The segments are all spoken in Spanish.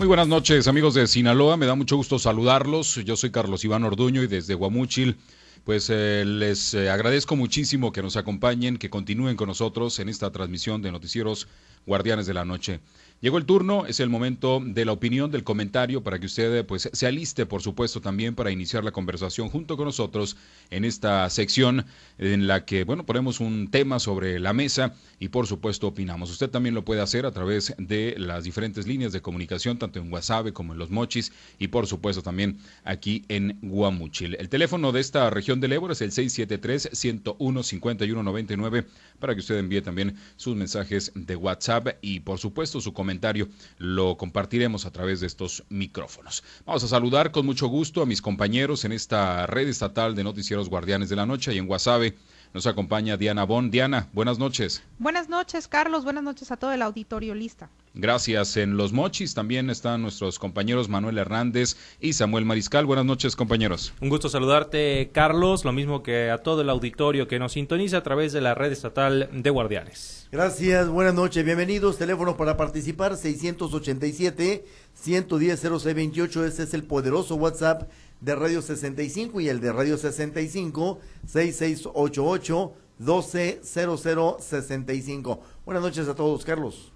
Muy buenas noches, amigos de Sinaloa. Me da mucho gusto saludarlos. Yo soy Carlos Iván Orduño y desde Guamúchil, pues eh, les eh, agradezco muchísimo que nos acompañen, que continúen con nosotros en esta transmisión de noticieros Guardianes de la Noche. Llegó el turno, es el momento de la opinión, del comentario, para que usted pues, se aliste, por supuesto, también para iniciar la conversación junto con nosotros en esta sección en la que, bueno, ponemos un tema sobre la mesa y, por supuesto, opinamos. Usted también lo puede hacer a través de las diferentes líneas de comunicación, tanto en WhatsApp como en Los Mochis y, por supuesto, también aquí en Guamuchil. El teléfono de esta región del Ébora es el 673-101-5199 para que usted envíe también sus mensajes de WhatsApp y, por supuesto, su comentario lo compartiremos a través de estos micrófonos. Vamos a saludar con mucho gusto a mis compañeros en esta red estatal de noticieros Guardianes de la Noche y en Guasave. Nos acompaña Diana Bon. Diana, buenas noches. Buenas noches, Carlos. Buenas noches a todo el auditorio lista. Gracias. En Los Mochis también están nuestros compañeros Manuel Hernández y Samuel Mariscal. Buenas noches, compañeros. Un gusto saludarte, Carlos, lo mismo que a todo el auditorio que nos sintoniza a través de la red estatal de Guardianes. Gracias, buenas noches, bienvenidos. Teléfono para participar 687 110 0628. Ese es el poderoso WhatsApp de Radio 65 y el de Radio 65 6688 120065. Buenas noches a todos, Carlos.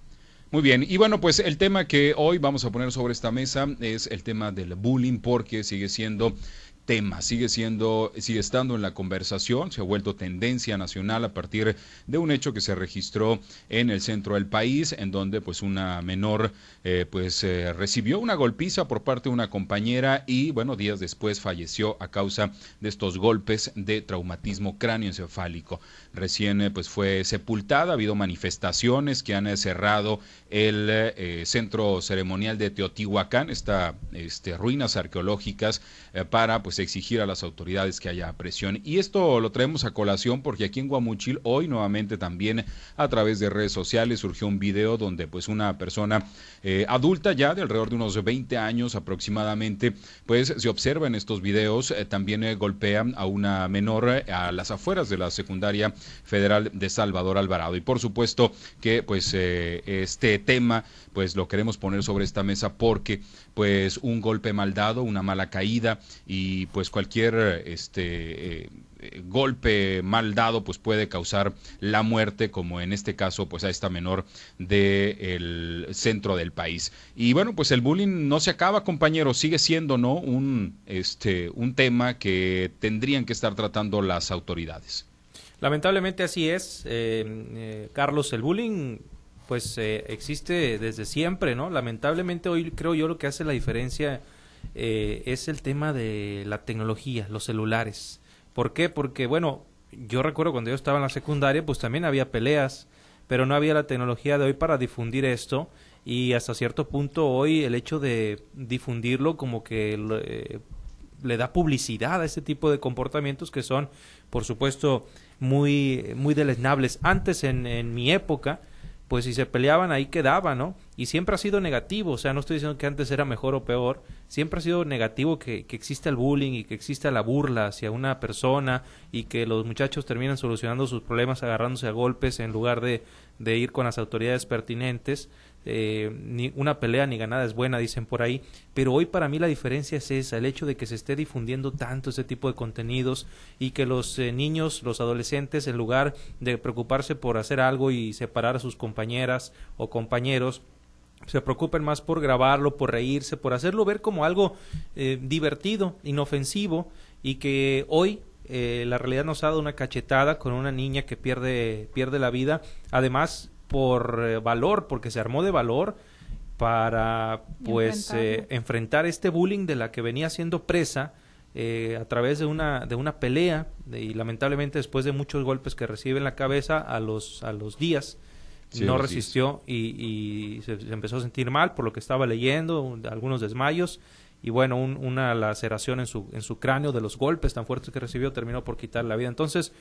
Muy bien, y bueno, pues el tema que hoy vamos a poner sobre esta mesa es el tema del bullying porque sigue siendo tema, sigue siendo, sigue estando en la conversación, se ha vuelto tendencia nacional a partir de un hecho que se registró en el centro del país, en donde pues una menor eh, pues eh, recibió una golpiza por parte de una compañera y bueno, días después falleció a causa de estos golpes de traumatismo cráneoencefálico. Recién eh, pues fue sepultada, ha habido manifestaciones que han cerrado el centro ceremonial de Teotihuacán, esta este, ruinas arqueológicas para pues exigir a las autoridades que haya presión. Y esto lo traemos a colación porque aquí en Guamuchil hoy nuevamente también a través de redes sociales surgió un video donde pues una persona eh, adulta ya de alrededor de unos 20 años aproximadamente pues se observa en estos videos eh, también eh, golpea a una menor a las afueras de la secundaria federal de Salvador Alvarado y por supuesto que pues este tema pues lo queremos poner sobre esta mesa porque pues un golpe mal dado, una mala caída y pues cualquier este eh, golpe mal dado pues puede causar la muerte como en este caso pues a esta menor del centro del país. Y bueno pues el bullying no se acaba compañeros sigue siendo no un este un tema que tendrían que estar tratando las autoridades. Lamentablemente así es eh, eh, Carlos el bullying pues eh, existe desde siempre, ¿no? Lamentablemente hoy creo yo lo que hace la diferencia eh, es el tema de la tecnología, los celulares. ¿Por qué? Porque, bueno, yo recuerdo cuando yo estaba en la secundaria, pues también había peleas, pero no había la tecnología de hoy para difundir esto y hasta cierto punto hoy el hecho de difundirlo como que eh, le da publicidad a este tipo de comportamientos que son, por supuesto, muy, muy deleznables. Antes, en, en mi época, pues si se peleaban ahí quedaba, ¿no? Y siempre ha sido negativo, o sea, no estoy diciendo que antes era mejor o peor, siempre ha sido negativo que, que exista el bullying y que exista la burla hacia una persona y que los muchachos terminan solucionando sus problemas agarrándose a golpes en lugar de, de ir con las autoridades pertinentes. Eh, ni una pelea ni ganada es buena, dicen por ahí, pero hoy para mí la diferencia es esa, el hecho de que se esté difundiendo tanto ese tipo de contenidos y que los eh, niños, los adolescentes, en lugar de preocuparse por hacer algo y separar a sus compañeras o compañeros, se preocupen más por grabarlo, por reírse, por hacerlo ver como algo eh, divertido, inofensivo y que hoy la realidad nos ha dado una cachetada con una niña que pierde, pierde la vida. Además, por eh, valor, porque se armó de valor para pues eh, enfrentar este bullying de la que venía siendo presa eh, a través de una de una pelea y lamentablemente después de muchos golpes que recibe en la cabeza a los a los días no resistió y, se, empezó a sentir mal por lo que estaba leyendo algunos desmayos y bueno una laceración en su en su cráneo de los golpes tan fuertes que recibió terminó por quitar la vida. Entonces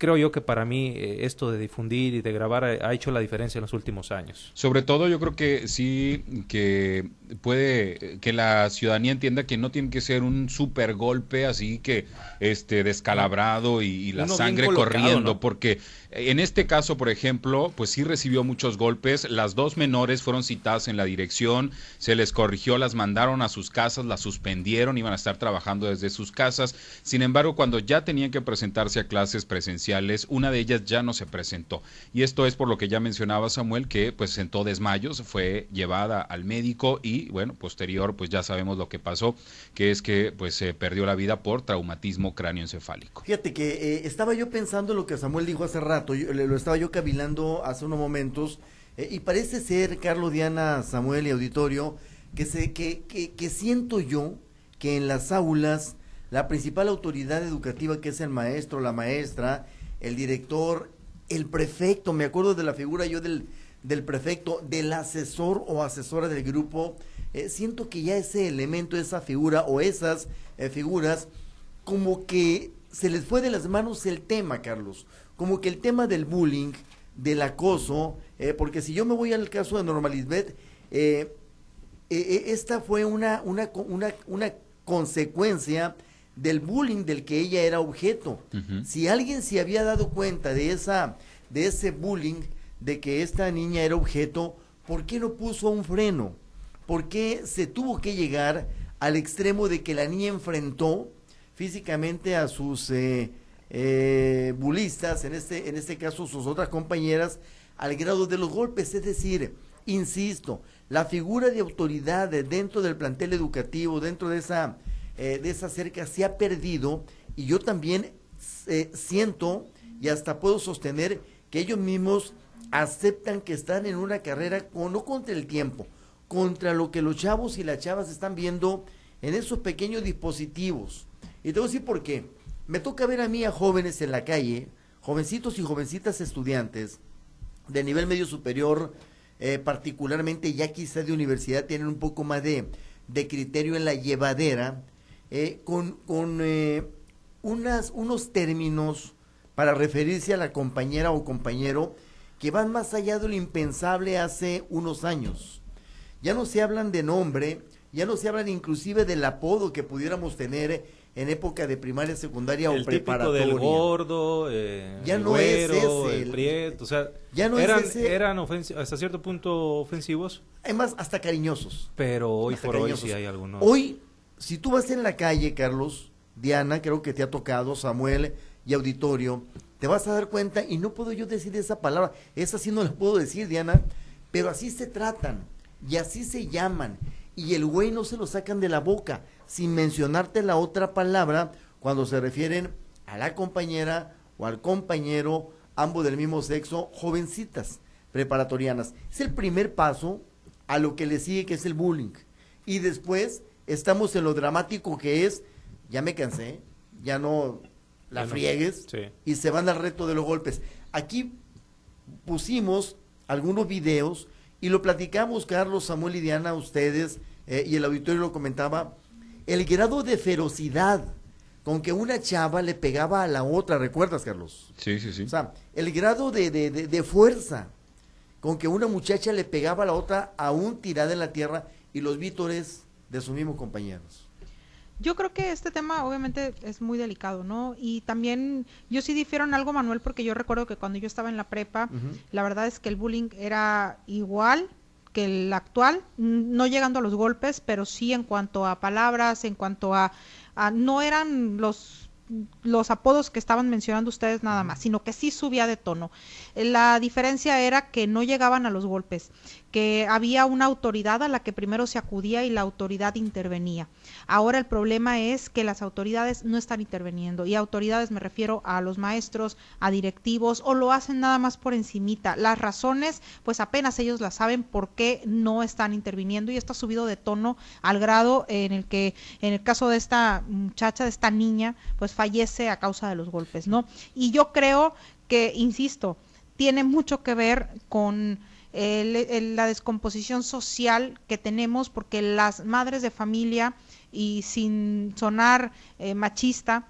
creo yo que para mí eh, esto de difundir y de grabar ha, ha, hecho la diferencia en los últimos años. Sobre todo yo creo que sí que puede que la ciudadanía entienda que no tiene que ser un super golpe así que este descalabrado y, y la Uno sangre corriendo ¿no? porque en este caso por ejemplo pues sí recibió muchos golpes las dos menores fueron citadas en la dirección se les corrigió las mandaron a sus casas las suspendieron iban a estar trabajando desde sus casas sin embargo cuando ya tenían que presentarse a clases presenciales una de ellas ya no se presentó. Y esto es por lo que ya mencionaba Samuel que pues sentó desmayos fue llevada al médico y bueno posterior pues ya sabemos lo que pasó que es que pues se perdió la vida por traumatismo cráneoencefálico Fíjate que eh, estaba yo pensando lo que Samuel dijo hace rato, yo- lo estaba yo cavilando hace unos momentos, eh, y parece ser, Carlos, Diana, Samuel y Auditorio, que, se, que, que, que siento yo que en las aulas la principal autoridad educativa, que es el maestro, la maestra, el director, el prefecto, me acuerdo de la figura yo del, del prefecto, del asesor o asesora del grupo, eh, siento que ya ese elemento, esa figura o esas eh, figuras, como que se les fue de las manos el tema, Carlos. Como que el tema del bullying, del acoso, eh, porque si yo me voy al caso de Norma Lisbeth, esta fue una, una, una, una consecuencia del bullying del que ella era objeto. Si alguien se había dado cuenta de esa, de ese bullying, de que esta niña era objeto, ¿por qué no puso un freno? ¿Por qué se tuvo que llegar al extremo de que la niña enfrentó físicamente a sus eh, eh, bulistas, en este, en este caso sus otras compañeras, al grado de los golpes? Es decir, insisto, la figura de autoridad de- dentro del plantel educativo, dentro de esa, eh, de esa cerca, se ha perdido y yo también eh, siento y hasta puedo sostener que ellos mismos aceptan que están en una carrera con, no contra el tiempo, contra lo que los chavos y las chavas están viendo en esos pequeños dispositivos. Y te voy a decir por qué. Me toca ver a mí a jóvenes en la calle, jovencitos y jovencitas estudiantes de nivel medio superior, eh, particularmente ya quizá de universidad, tienen un poco más de, de criterio en la llevadera, eh, con, con eh, unas, unos términos para referirse a la compañera o compañero que van más allá de lo impensable hace unos años. Ya no se hablan de nombre, ya no se hablan inclusive del apodo que pudiéramos tener en época de primaria, secundaria o el preparatoria. del gordo, eh, Ya el no es ese, el prieto, o sea, Ya no es eran, ese- eran ofensi- hasta cierto punto ofensivos, Además, hasta cariñosos. pero hoy Hasta por hoy cariñosos. sí hay algunos. Hoy, si tú vas en la calle, Carlos, Diana, creo que te ha tocado, Samuel y auditorio, te vas a dar cuenta, y no puedo yo decir esa palabra, esa sí no la puedo decir, Diana, pero así se tratan, y así se llaman, y el güey no se lo sacan de la boca, sin mencionarte la otra palabra, cuando se refieren a la compañera o al compañero, ambos del mismo sexo, jovencitas preparatorianas. Es el primer paso a lo que le sigue, que es el bullying. Y después estamos en lo dramático que es, ya me cansé, ya no la Ya no, friegues, sí. y se van al reto de los golpes. Aquí pusimos algunos videos y lo platicamos, Carlos, Samuel y Diana, ustedes, eh, y el auditorio lo comentaba, el grado de ferocidad con que una chava le pegaba a la otra, ¿recuerdas, Carlos? sí sí sí O sea, el grado de, de- de- de fuerza con que una muchacha le pegaba a la otra aún tirada en la tierra y los vítores de sus mismos compañeros. Yo creo que este tema obviamente es muy delicado, ¿no? Y también yo sí difiero en algo, Manuel, porque yo recuerdo que cuando yo estaba en la prepa, la verdad es que el bullying era igual que el actual, no llegando a los golpes, pero sí en cuanto a palabras, en cuanto a, a- no eran los los apodos que estaban mencionando ustedes nada más, sino que sí subía de tono. La diferencia era que no llegaban a los golpes, que había una autoridad a la que primero se acudía y la autoridad intervenía. Ahora el problema es que las autoridades no están interviniendo y autoridades me refiero a los maestros, a directivos o lo hacen nada más por encimita. Las razones pues apenas ellos las saben por qué no están interviniendo y esto ha subido de tono al grado en el que en el caso de esta muchacha, de esta niña, pues fallece a causa de los golpes, ¿no? Y yo creo que, insisto, tiene mucho que ver con el- la descomposición social que tenemos porque las madres de familia y sin sonar eh, machista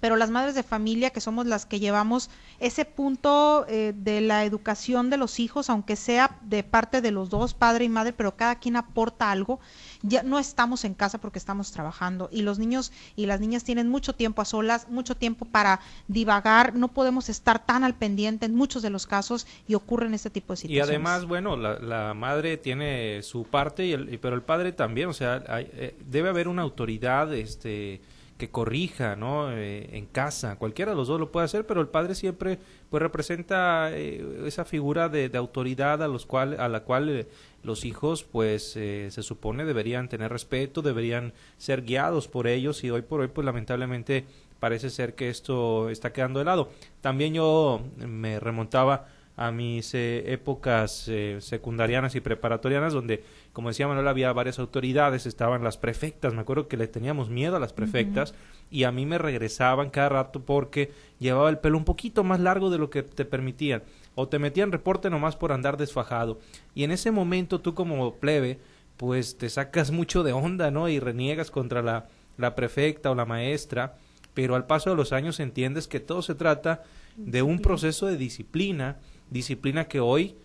pero las madres de familia que somos las que llevamos ese punto eh, de la educación de los hijos, aunque sea de parte de los dos, padre y madre, pero cada quien aporta algo, ya no estamos en casa porque estamos trabajando y los niños y las niñas tienen mucho tiempo a solas, mucho tiempo para divagar, no podemos estar tan al pendiente en muchos de los casos y ocurren este tipo de situaciones. Y además, bueno, la, madre tiene su parte, y el, pero el padre también, o sea, eh, debe haber una autoridad, este que corrija, ¿no? Eh, en casa, cualquiera de los dos lo puede hacer, pero el padre siempre pues representa eh, esa figura de, autoridad a los cual, a la cual eh, los hijos pues se supone deberían tener respeto, deberían ser guiados por ellos y hoy por hoy pues lamentablemente parece ser que esto está quedando de lado. También yo me remontaba a mis épocas secundarianas y preparatorianas donde como decía Manuel, había varias autoridades, estaban las prefectas, me acuerdo que le teníamos miedo a las prefectas y a mí me regresaban cada rato porque llevaba el pelo un poquito más largo de lo que te permitían. O te metían reporte nomás por andar desfajado. Y en ese momento tú como plebe pues te sacas mucho de onda, ¿no? Y reniegas contra la, la prefecta o la maestra, pero al paso de los años entiendes que todo se trata de un proceso de disciplina, disciplina que hoy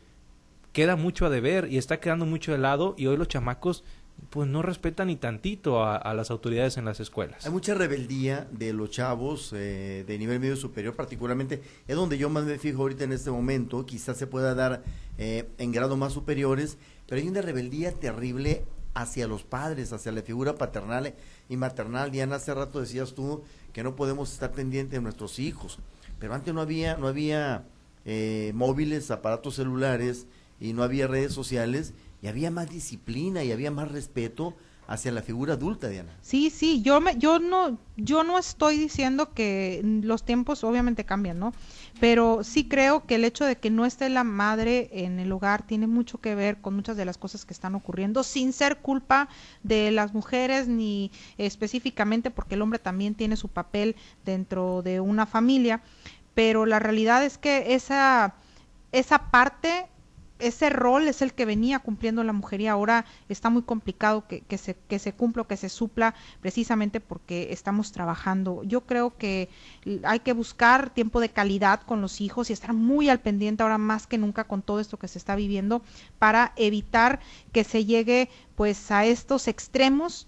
queda mucho a deber y está quedando mucho de lado y hoy los chamacos pues no respetan ni tantito a, las autoridades en las escuelas. Hay mucha rebeldía de los chavos eh, de nivel medio superior, particularmente es donde yo más me fijo ahorita en este momento, quizás se pueda dar eh, en grados más superiores, pero hay una rebeldía terrible hacia los padres, hacia la figura paternal y maternal. Diana, hace rato decías tú que no podemos estar pendientes de nuestros hijos, pero antes no había, no había eh, móviles, aparatos celulares, y no había redes sociales y había más disciplina y había más respeto hacia la figura adulta, Diana. Sí, sí, yo me, yo no, yo no estoy diciendo que los tiempos obviamente cambian, ¿no? Pero sí creo que el hecho de que no esté la madre en el hogar tiene mucho que ver con muchas de las cosas que están ocurriendo, sin ser culpa de las mujeres ni específicamente porque el hombre también tiene su papel dentro de una familia, pero la realidad es que esa esa parte ese rol es el que venía cumpliendo la mujer y ahora está muy complicado que, que, se, que se cumpla que se supla precisamente porque estamos trabajando. Yo creo que hay que buscar tiempo de calidad con los hijos y estar muy al pendiente ahora más que nunca con todo esto que se está viviendo para evitar que se llegue pues a estos extremos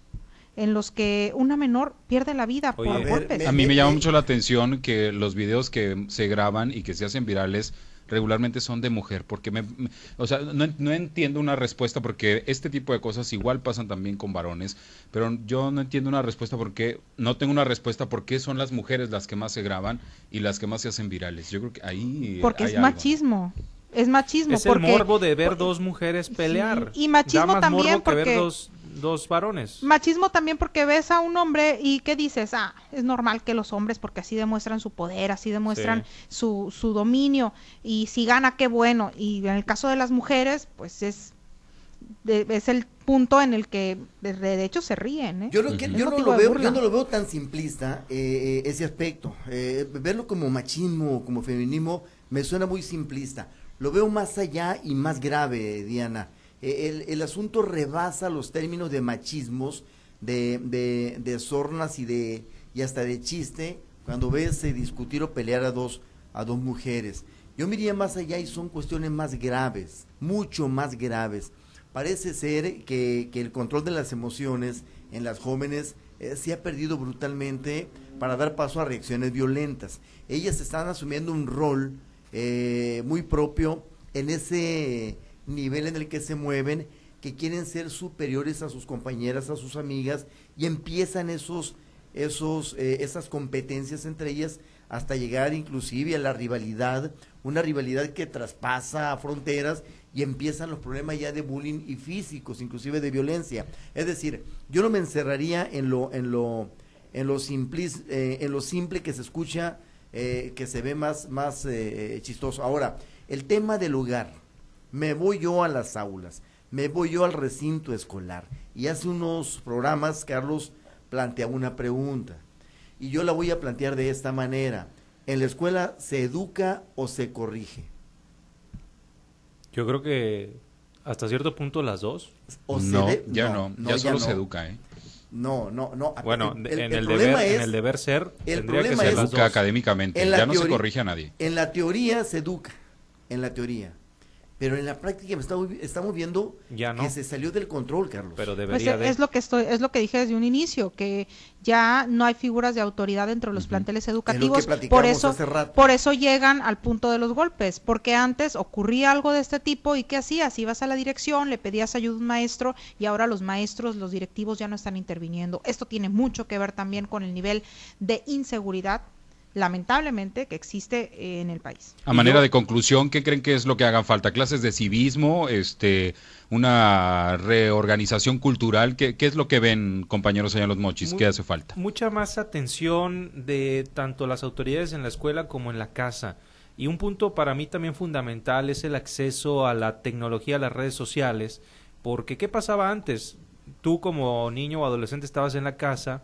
en los que una menor pierde la vida por golpes. A mí me llama mucho la atención que los videos que se graban y que se hacen virales regularmente son de mujer, porque me, o sea, no, entiendo una respuesta porque este tipo de cosas igual pasan también con varones, pero yo no entiendo una respuesta porque no tengo una respuesta por qué son las mujeres las que más se graban y las que más se hacen virales. Yo creo que ahí porque es machismo. Es machismo. Es el morbo de ver dos mujeres pelear. Y machismo también porque dos varones. Machismo también porque ves a un hombre y ¿qué dices? Ah, es normal que los hombres, porque así demuestran su poder, así demuestran su, su dominio, y si gana, qué bueno. Y en el caso de las mujeres, pues es, es el punto en el que de, hecho se ríen. ¿eh? Yo, yo, no lo veo, yo no lo veo tan simplista eh, eh, ese aspecto. Eh, verlo como machismo, como feminismo, me suena muy simplista. Lo veo más allá y más grave, Diana. Eh, el, asunto rebasa los términos de machismos, de, de, sornas y, de, y hasta de chiste cuando ves discutir o pelear a dos, a dos mujeres. Yo me iría más allá y son cuestiones más graves, mucho más graves. Parece ser que, que el control de las emociones en las jóvenes eh, se ha perdido brutalmente para dar paso a reacciones violentas. Ellas están asumiendo un rol eh, muy propio en ese nivel en el que se mueven, que quieren ser superiores a sus compañeras, a sus amigas, y empiezan esos, esos, eh, esas competencias entre ellas hasta llegar inclusive a la rivalidad, una rivalidad que traspasa fronteras y empiezan los problemas ya de bullying y físicos, inclusive de violencia. Es decir, yo no me encerraría en lo, en lo, en lo, eh, en lo simple que se escucha, eh, que se ve más, más chistoso. Ahora, el tema del lugar me voy yo a las aulas, me voy yo al recinto escolar. Y hace unos programas, Carlos plantea una pregunta. Y yo la voy a plantear de esta manera. ¿En la escuela se educa o se corrige? Yo creo que hasta cierto punto las dos. ¿O no, ya no, ya solo se educa, ¿eh? No, no, no. Bueno, El- en, el deber, es- en el deber ser el tendría que problema ser es- las Educa dos. académicamente, ya no se corrige a nadie. En la teoría se educa, en la teoría. Pero en la práctica estamos, estamos viendo Ya no. que se salió del control, Carlos. Pero Pues debería eh, de. es lo que estoy, es lo que dije desde un inicio, que ya no hay figuras de autoridad dentro de los planteles educativos, por platicamos eso, hace rato. por eso llegan al punto de los golpes, porque antes ocurría algo de este tipo y qué hacías, ibas a la dirección, le pedías ayuda a un maestro y ahora los maestros, los directivos ya no están interviniendo. Esto tiene mucho que ver también con el nivel de inseguridad, lamentablemente, que existe en el país. A manera de conclusión, ¿qué creen que es lo que hagan falta? ¿Clases de civismo? este ¿Una reorganización cultural? ¿Qué, qué es lo que ven, compañeros allá en los mochis? ¿Qué hace falta? Mucha más atención de tanto las autoridades en la escuela como en la casa. Y un punto para mí también fundamental es el acceso a la tecnología, a las redes sociales, porque ¿qué pasaba antes? Tú como niño o adolescente estabas en la casa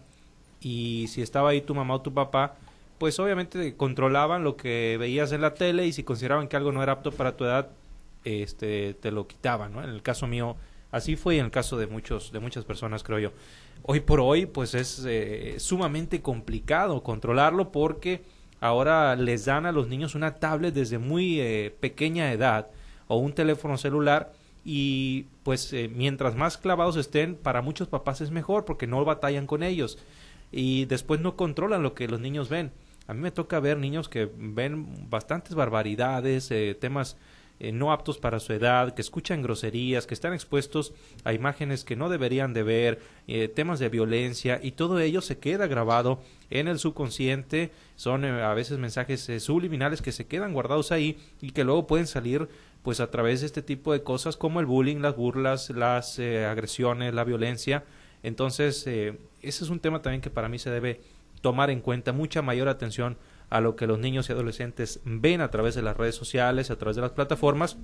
y si estaba ahí tu mamá o tu papá, pues obviamente controlaban lo que veías en la tele y si consideraban que algo no era apto para tu edad, este te lo quitaban, ¿no? En el caso mío así fue y en el caso de muchos de muchas personas creo yo. Hoy por hoy pues es eh, sumamente complicado controlarlo porque ahora les dan a los niños una tablet desde muy eh, pequeña edad o un teléfono celular y pues eh, mientras más clavados estén para muchos papás es mejor porque no batallan con ellos y después no controlan lo que los niños ven. A mí me toca ver niños que ven bastantes barbaridades, eh, temas eh, no aptos para su edad, que escuchan groserías, que están expuestos a imágenes que no deberían de ver, eh, temas de violencia y todo ello se queda grabado en el subconsciente. Son eh, a veces mensajes eh, subliminales que se quedan guardados ahí y que luego pueden salir pues a través de este tipo de cosas como el bullying, las burlas, las eh, agresiones, la violencia. Entonces, eh, ese es un tema también que para mí se debe tomar en cuenta mucha mayor atención a lo que los niños y adolescentes ven a través de las redes sociales, a través de las plataformas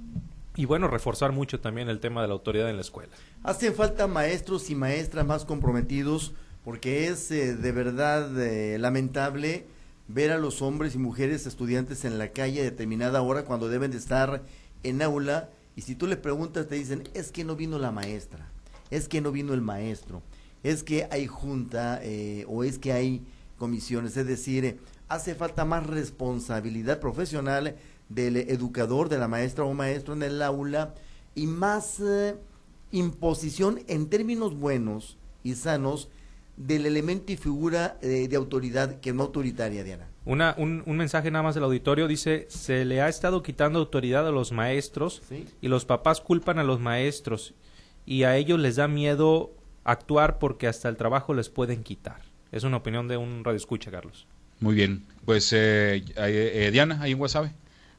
y bueno, reforzar mucho también el tema de la autoridad en la escuela. Hacen falta maestros y maestras más comprometidos porque es eh, de verdad eh, lamentable ver a los hombres y mujeres estudiantes en la calle a determinada hora cuando deben de estar en aula y si tú le preguntas te dicen es que no vino la maestra, es que no vino el maestro, es que hay junta eh, o es que hay comisiones, es decir, hace falta más responsabilidad profesional del educador, de la maestra o maestro en el aula y más eh, imposición en términos buenos y sanos del elemento y figura eh, de autoridad que no autoritaria, Diana. Una, un, un mensaje nada más del auditorio dice, se le ha estado quitando autoridad a los maestros ¿Sí? y los papás culpan a los maestros y a ellos les da miedo actuar porque hasta el trabajo les pueden quitar. Es una opinión de un radio escucha, Carlos. Muy bien. Pues, eh, eh, Diana, ahí en Guasave.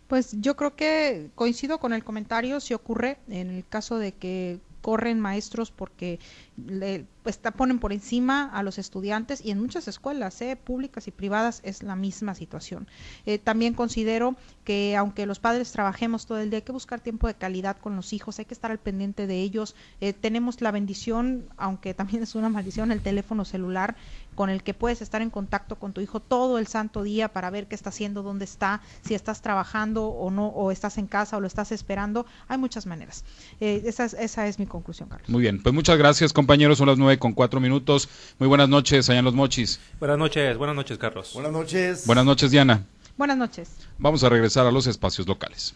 Pues yo creo que coincido con el comentario, si ocurre en el caso de que corren maestros porque le, pues, ta- ponen por encima a los estudiantes y en muchas escuelas, eh, públicas y privadas, es la misma situación. Eh, también considero que aunque los padres trabajemos todo el día, hay que buscar tiempo de calidad con los hijos, hay que estar al pendiente de ellos. Eh, tenemos la bendición, aunque también es una maldición, el teléfono celular con el que puedes estar en contacto con tu hijo todo el santo día para ver qué está haciendo, dónde está, si estás trabajando o no, o estás en casa o lo estás esperando. Hay muchas maneras. Eh, esa, es, esa es mi conclusión, Carlos. Muy bien. Pues muchas gracias, compañeros. Son las nueve con cuatro minutos. Muy buenas noches allá en los mochis. Buenas noches, buenas noches, Carlos. Buenas noches. Buenas noches, Diana. Buenas noches. Vamos a regresar a los espacios locales.